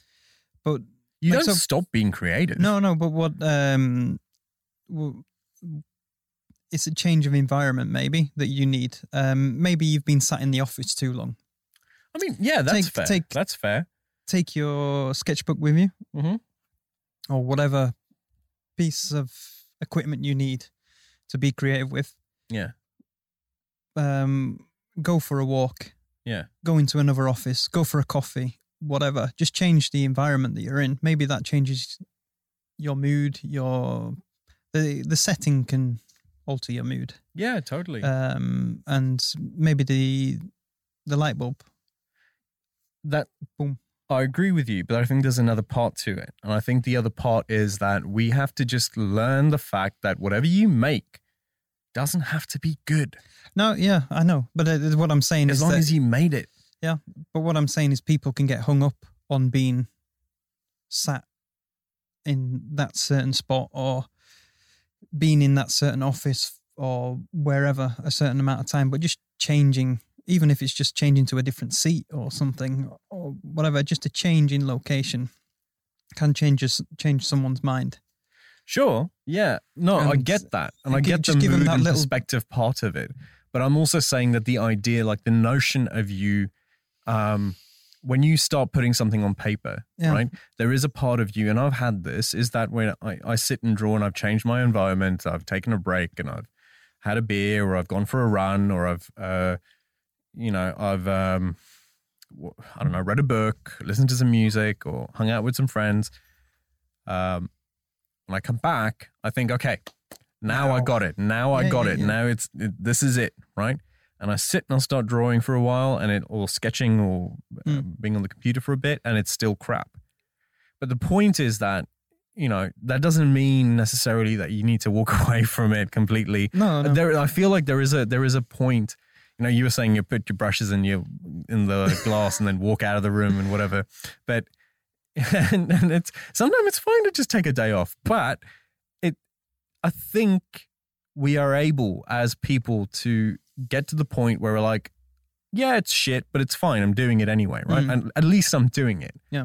but you like, don't so- stop being creative. no, no, but what um, it's a change of environment maybe that you need. Um, maybe you've been sat in the office too long. I mean, yeah, that's Take- fair. take- that's fair. Take your sketchbook with you, Mhm. or whatever piece of equipment you need to be creative with. Yeah. Um, go for a walk. Yeah. Go into another office. Go for a coffee. Whatever. Just change the environment that you're in. Maybe that changes your mood. Your the the setting can alter your mood. Yeah, totally. Um, and maybe the the light bulb. that Boom. I agree with you, but I think there's another part to it. And I think the other part is that we have to just learn the fact that whatever you make doesn't have to be good No, yeah, I know. But uh, what I'm saying as is As long that, as you made it. Yeah. But what I'm saying is people can get hung up on being sat in that certain spot or being in that certain office or wherever a certain amount of time, but just changing, even if it's just changing to a different seat or something or whatever, just a change in location can change change someone's mind. Sure. Yeah. No, I get that. And I get the just give 'em mood that and little- perspective part of it. But I'm also saying that the idea, like the notion of you, um, when you start putting something on paper, Yeah. right? There is a part of you, and I've had this, is that when I, I sit and draw and I've changed my environment, I've taken a break and I've had a beer or I've gone for a run or I've, uh, you know, I've, um, I don't know, read a book, listened to some music or hung out with some friends. Um, when I come back, I think, okay, now, I got it. Now I got yeah, it. yeah. Now it's it, this is it, right? And I sit and I'll start drawing for a while, and it or sketching or uh, Mm. being on the computer for a bit, and it's still crap. But the point is that you know that doesn't mean necessarily that you need to walk away from it completely. No, no. There, I feel like there is a there is a point. You know, you were saying you put your brushes in your in the glass and then walk out of the room and whatever. But and, and it's sometimes it's fine to just take a day off. But it, I think we are able as people to get to the point where we're like, yeah, it's shit, but it's fine. I'm doing it anyway, right? Mm. And at least I'm doing it. Yeah.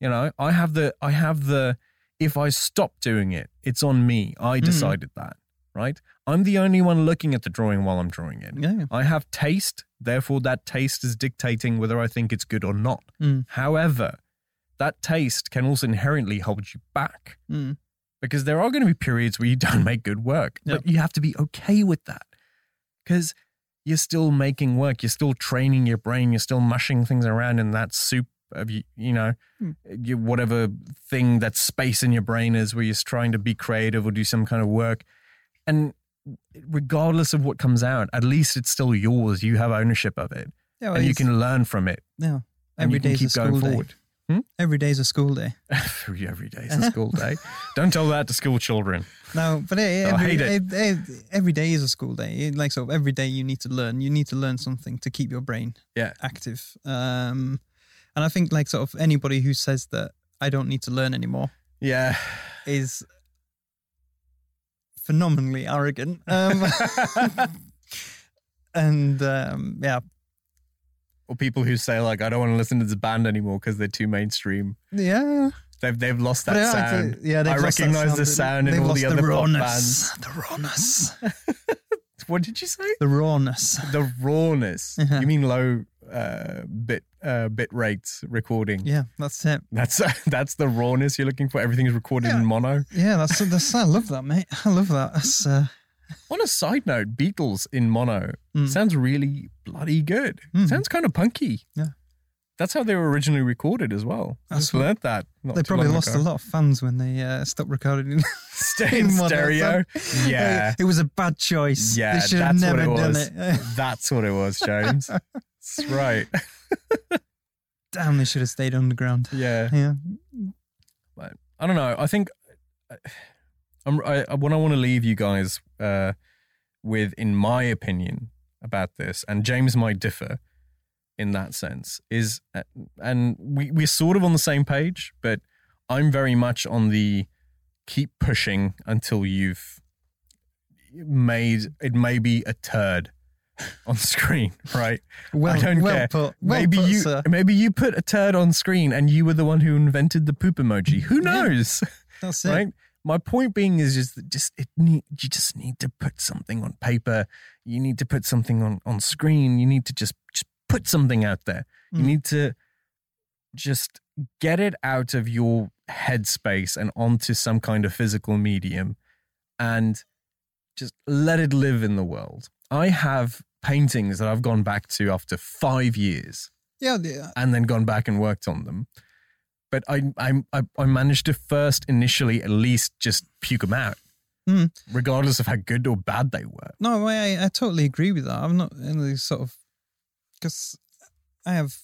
You know, I have the I have the if I stop doing it, it's on me. I Mm. decided that, right? I'm the only one looking at the drawing while I'm drawing it. Yeah. I have taste, therefore, that taste is dictating whether I think it's good or not. Mm. However, that taste can also inherently hold you back Mm. because there are going to be periods where you don't make good work, but you have to be okay with that because you're still making work, you're still training your brain, you're still mushing things around in that soup of you, you know, hmm. you, whatever thing that space in your brain is where you're trying to be creative or do some kind of work. And regardless of what comes out, at least it's still yours. You have ownership of it oh, Yeah, well, and you can learn from it. Yeah. And Every you can a keep going school day. Every day's a school day. every, every day is a school day. Don't tell that to school children. No, but eh, I hate it. eh, every day is a school day. Like so, every day you need to learn. You need to learn something to keep your brain Yeah. active. Um, and I think like sort of anybody who says that I don't need to learn anymore Yeah. is phenomenally arrogant. Um, and um, yeah, Or people who say like, I don't want to listen to this band anymore because they're too mainstream. yeah. They've they've lost that yeah, sound. yeah, they've I lost that recognize the sound in all the other pop rawness. The rawness. What did you say? the rawness. The rawness. Yeah. You mean low uh, bit uh, bit rates recording? Yeah, that's it. That's uh, that's the rawness you're looking for. Everything is recorded Yeah. in mono. Yeah, that's that's. I love that, mate. I love that. That's uh, On a side note, Beatles in mono Mm. sounds really bloody good. Mm. Sounds kind of punky. Yeah. That's how they were originally recorded as well. I just learned that. they probably lost ago. a lot of fans when they uh, stopped recording. Stay in stereo. Yeah. it was a bad choice. Yeah, they should have that's what never it done was. it. That's what it was, James. That's right. Damn, they should have stayed underground. Yeah. Yeah, I don't know. I think I'm, I, what I want to leave you guys uh, with, in my opinion, about this, and James might differ in that sense, is, uh, and we, we're sort of on the same page, but I'm very much on the keep pushing until you've made it may be a turd on screen, right? well, I don't well care. put. Well maybe put, you sir. maybe you put a turd on screen and you were the one who invented the poop emoji. Who Yeah. knows? That's it. right? My point being is just that just it need you just need to put something on paper. You need to put something on on screen. You need to just just put something out there. You Mm. need to just get it out of your headspace and onto some kind of physical medium and just let it live in the world. I have paintings that I've gone back to after 5 years Yeah, the- and then gone back and worked on them. But I, I, I, I managed to first initially at least just puke them out, Mm. regardless of how good or bad they were. no, I, I totally agree with that. I'm not in the sort of because I have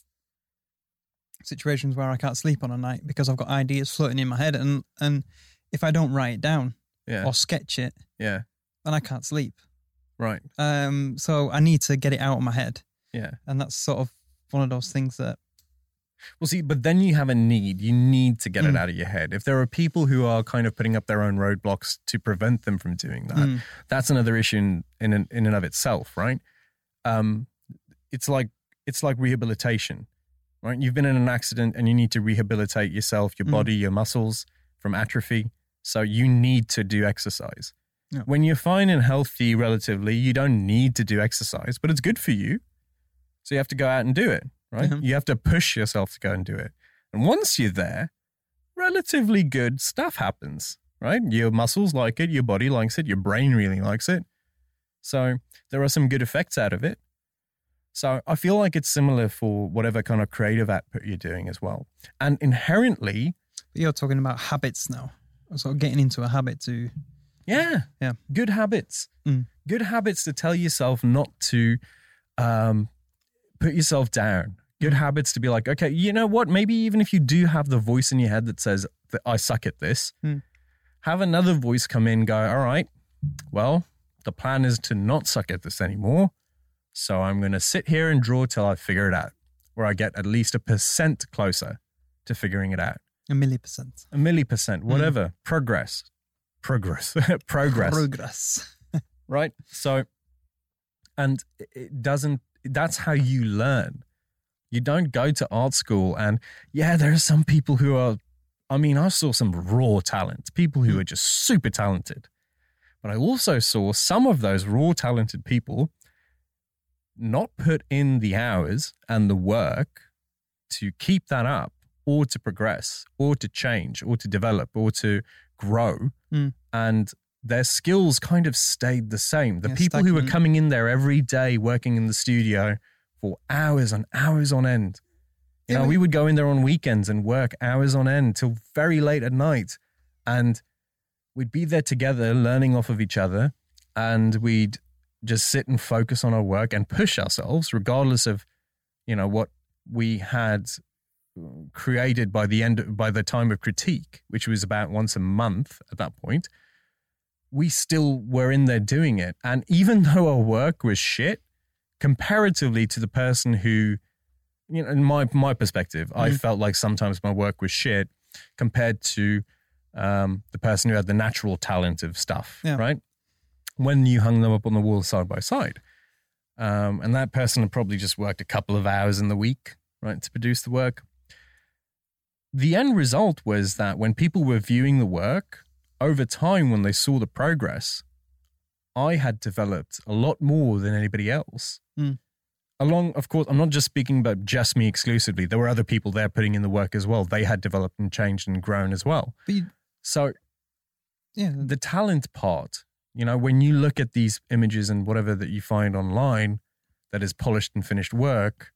situations where I can't sleep on a night because I've got ideas floating in my head, and and if I don't write it down Yeah, or sketch it, yeah, then I can't sleep. right, Um, so I need to get it out of my head, yeah. and that's sort of one of those things that Well, see, but then you have a need. You need to get it Mm. out of your head. If there are people who are kind of putting up their own roadblocks to prevent them from doing that, Mm. that's another issue in in, in and of itself, right? Um, it's like it's like rehabilitation, right? You've been in an accident and you need to rehabilitate yourself, your Mm. body, your muscles from atrophy. So you need to do exercise. Yeah. When you're fine and healthy, relatively, you don't need to do exercise, but it's good for you. So you have to go out and do it, right? Mhm. You have to push yourself to go and do it. And once you're there, relatively good stuff happens, right? Your muscles like it, your body likes it, your brain really likes it. So there are some good effects out of it. So I feel like it's similar for whatever kind of creative output you're doing as well. And inherently, you're talking about habits now. So getting into a habit to yeah, Yeah. good habits, Mm. good habits to tell yourself not to um, put yourself down. Good habits to be like, okay, you know what? Maybe even if you do have the voice in your head that says I suck at this, Mm. have another voice come in, go, all right, well, the plan is to not suck at this anymore. So I'm going to sit here and draw till I figure it out, where I get at least a percent closer to figuring it out. a milli percent A milli percent, whatever. Progress. Progress. Progress. progress. right? So, and it doesn't, that's how you learn. You don't go to art school and, yeah, there are some people who are, I mean, I saw some raw talent, people who are just super talented. But I also saw some of those raw talented people not put in the hours and the work to keep that up or to progress or to change or to develop or to grow. Mm. And their skills kind of stayed the same. The Yeah, people who were coming in there every day working in the studio for hours and hours on end. You know, we would go in there on weekends and work hours on end till very late at night. And we'd be there together learning off of each other. And we'd just sit and focus on our work and push ourselves, regardless of, you know, what we had uh, created by the end by the time of critique, which was about once a month at that point. We still were in there doing it. And even though our work was shit, comparatively to the person who you know, in my my perspective, I Mhm. felt like sometimes my work was shit compared to um, the person who had the natural talent of stuff, Yeah. right? When you hung them up on the wall side by side, um, and that person had probably just worked a couple of hours in the week, right, to produce the work. The end result was that when people were viewing the work over time, when they saw the progress, I had developed a lot more than anybody else. Mm. along of course i'm not just speaking about just me exclusively. There were other people there putting in the work as well. They had developed and changed and grown as well. But you, so yeah, the talent part you know when you look at these images and whatever that you find online that is polished and finished work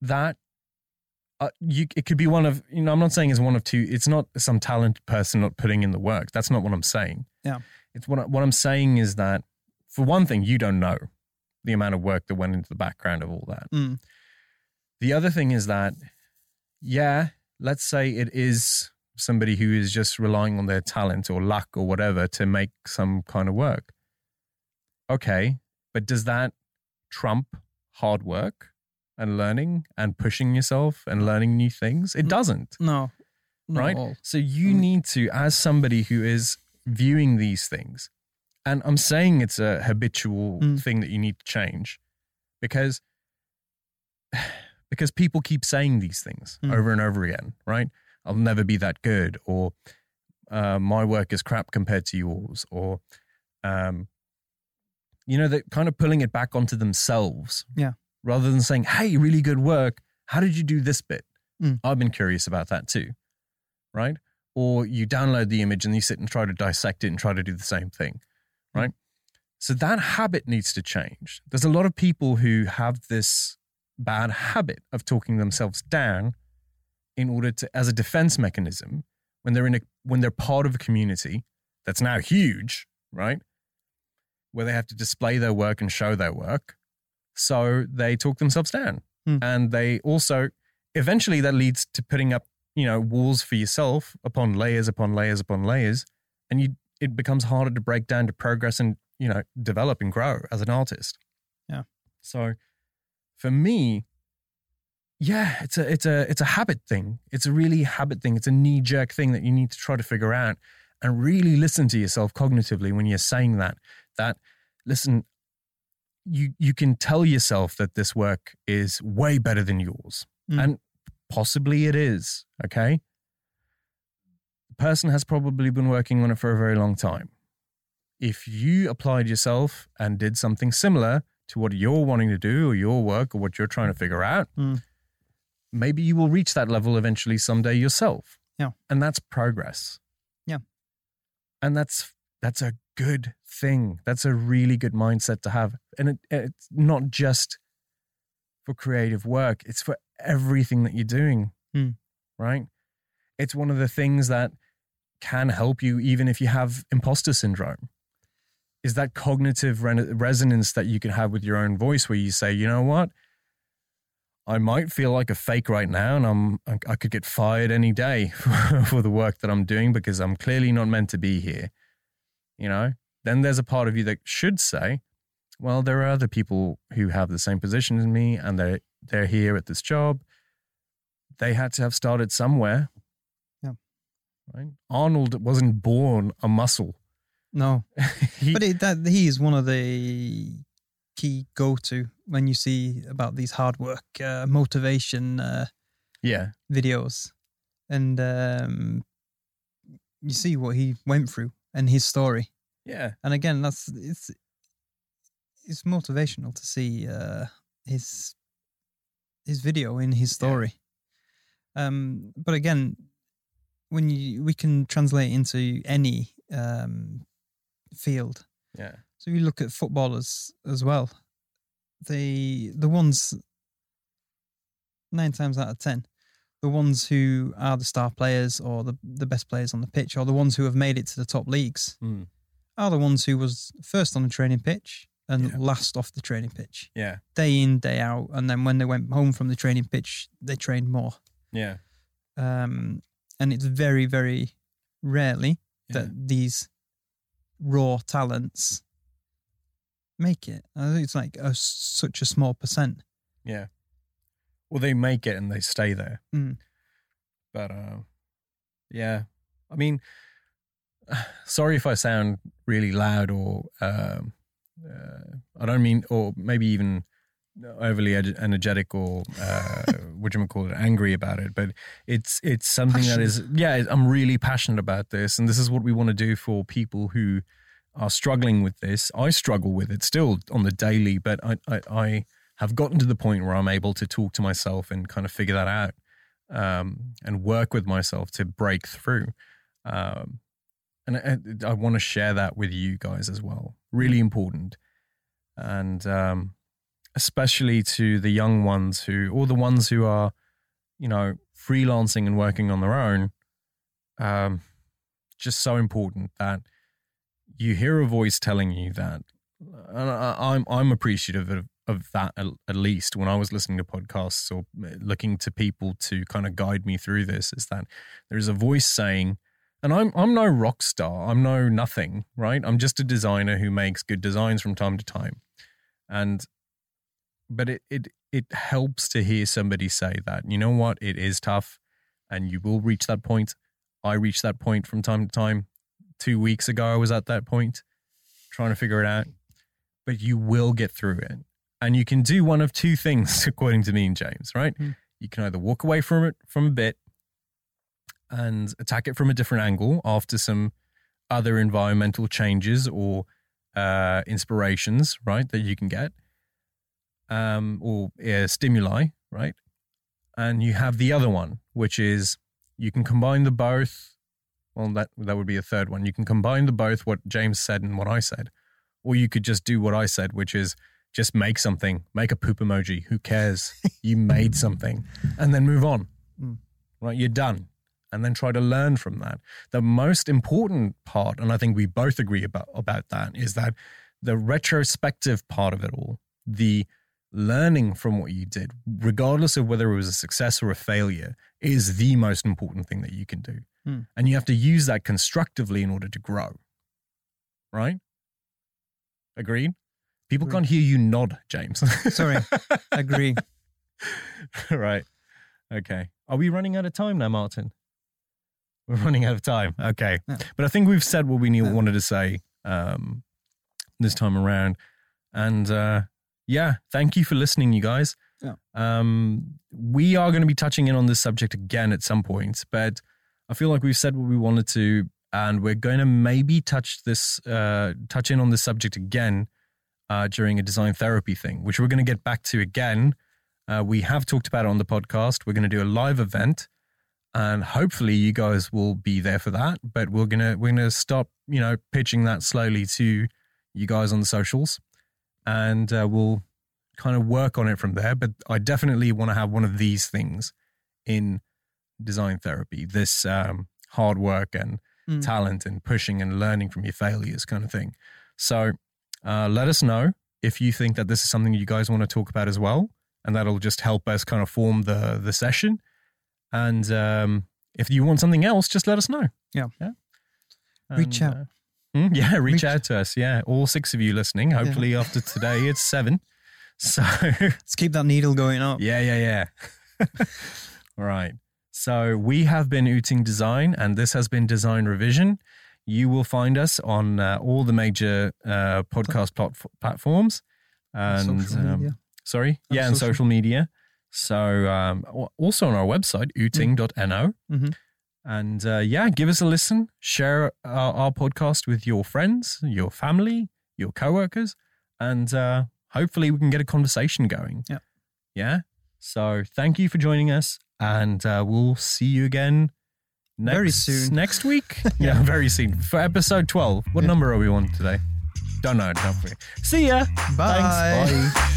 that uh, you it could be one of you know i'm not saying it's one of two it's not some talented person not putting in the work. That's not what i'm saying. Yeah. It's what, I- what i'm saying is that for one thing you don't know the amount of work that went into the background of all that mm, the other thing is that, yeah, let's say it is somebody who is just relying on their talent or luck or whatever to make some kind of work. Okay, but does that trump hard work and learning and pushing yourself and learning new things? It doesn't, no, right? So you Mm. need to, as somebody who is viewing these things, and I'm saying it's a habitual Mm. thing that you need to change because because people keep saying these things Mm. over and over again, right? I'll never be that good, or uh, my work is crap compared to yours, or um, you know, they're kind of pulling it back onto themselves, Yeah. rather than saying, "Hey, really good work. How did you do this bit?" Mm. I've been curious about that too, right? Or you download the image and you sit and try to dissect it and try to do the same thing, right? So that habit needs to change. There's a lot of people who have this bad habit of talking themselves down in order to as a defense mechanism when they're in a when they're part of a community that's now huge, right? Where they have to display their work and show their work. So they talk themselves down. Hmm. And they also eventually that leads to putting up, you know, walls for yourself upon layers upon layers upon layers. And you it becomes harder to break down to progress and, you know, develop and grow as an artist. Yeah. So for me, yeah, it's a it's a it's a habit thing. It's a really habit thing. It's a knee jerk thing that you need to try to figure out and really listen to yourself cognitively when you're saying that. That listen, you you can tell yourself that this work is way better than yours, Mm. and possibly it is. Okay, the person has probably been working on it for a very long time. If you applied yourself and did something similar to what you're wanting to do or your work or what you're trying to figure out, Mm. maybe you will reach that level eventually someday yourself. Yeah. And that's progress. Yeah. And that's that's a good thing. That's a really good mindset to have. And it, it's not just for creative work, it's for everything that you're doing. Hmm. Right? It's one of the things that can help you even if you have imposter syndrome. Is that cognitive re- resonance that you can have with your own voice where you say, you know what? I might feel like a fake right now, and I'm I could get fired any day for the work that I'm doing because I'm clearly not meant to be here. You know, then there's a part of you that should say, "Well, there are other people who have the same position as me, and they they're here at this job. They had to have started somewhere." Yeah. Right. Arnold wasn't born a muscle. No, He- but it, that he is one of the key go-to when you see about these hard work uh, motivation uh, yeah. videos, and um, you see what he went through, and his story. Yeah. And again, that's it's it's motivational to see uh, his his video in his story. Um, but again, when you we can translate into any um, field. Yeah. So you look at footballers as well. The the ones nine times out of ten, the ones who are the star players or the the best players on the pitch, or the ones who have made it to the top leagues, Mm. are the ones who was first on the training pitch and Yeah. last off the training pitch, Yeah. day in day out. And then when they went home from the training pitch, they trained more. Yeah. Um, and it's very very rarely Yeah. that these raw talents make it. I think it's like a, such a small percent. Yeah. Well, they make it and they stay there. Mm. But uh, yeah, I mean, sorry if I sound really loud or um, uh, I don't mean, or maybe even overly energetic or uh, what you call it, angry about it. But it's it's something that is yeah, I'm really passionate about this, and this is what we want to do for people who are struggling with this. I struggle with it still on the daily, but I I, I have gotten to the point where I'm able to talk to myself and kind of figure that out um, and work with myself to break through. Um, and I, I want to share that with you guys as well. Really important. And um, especially to the young ones who, or the ones who are, you know, freelancing and working on their own, um, just so important that you hear a voice telling you that. And I, I'm I'm appreciative of, of that at, at least when I was listening to podcasts or looking to people to kind of guide me through this is that there's a voice saying, and I'm I'm no rock star, I'm no nothing, right? I'm just a designer who makes good designs from time to time, and but it it it helps to hear somebody say that you know what it is tough, and you will reach that point. I reach that point from time to time. Two weeks ago, I was at that point, trying to figure it out, but you will get through it, and you can do one of two things, according to me and James. Right? Hmm. You can either walk away from it from a bit and attack it from a different angle after some other environmental changes or uh, inspirations, right, that you can get, um, or uh, stimuli, right? And you have the other one, which is you can combine the both. Well, that that would be a third one. You can combine the both, what James said and what I said, or you could just do what I said, which is just make something, make a poop emoji. Who cares? you made something, and then move on. Mm. Right, you're done and then try to learn from that. The most important part, and I think we both agree about, about that, is that the retrospective part of it all, the learning from what you did, regardless of whether it was a success or a failure, is the most important thing that you can do. Hmm. And you have to use that constructively in order to grow. Right? Agreed? People Agreed. can't hear you nod, James. Sorry. Agree. right. Okay. Are we running out of time now, Martin? We're running out of time. Okay. Yeah. But I think we've said what we knew, wanted to say um, this time around. And uh, yeah, thank you for listening, you guys. Yeah. Um, we are going to be touching in on this subject again at some point, but I feel like we've said what we wanted to, and we're going to maybe touch this, uh, touch in on this subject again uh, during a design therapy thing, which we're going to get back to again. Uh, we have talked about it on the podcast. We're going to do a live event, and hopefully you guys will be there for that. But we're gonna we're gonna stop, you know, pitching that slowly to you guys on the socials, and uh, we'll kind of work on it from there. But I definitely want to have one of these things in design therapy. This um, hard work and Mm. talent and pushing and learning from your failures kind of thing. So uh, let us know if you think that this is something you guys want to talk about as well, and that'll just help us kind of form the the session. And um, if you want something else, just let us know. Yeah. yeah. Reach out. uh, hmm, yeah, reach, Reach- out to us. Yeah, all six of you listening. Hopefully, after today, it's seven. So Let's keep that needle going up. yeah, yeah, yeah. All right. So we have been Uting Design, and this has been Design Revision. You will find us on uh, all the major uh, podcast plat- platforms. And Social um, sorry, And yeah, and social media. So um, also on our website, uting.no. Mhm. And uh, yeah, give us a listen. Share our, our podcast with your friends, your family, your coworkers, and uh, hopefully we can get a conversation going. Yep. Yeah. So thank you for joining us, and uh, we'll see you again next, Very soon. Next week. yeah. very soon for episode twelve. What Yeah. number are we on today? Don't know. Don't forget. See ya. Bye. Thanks. Bye.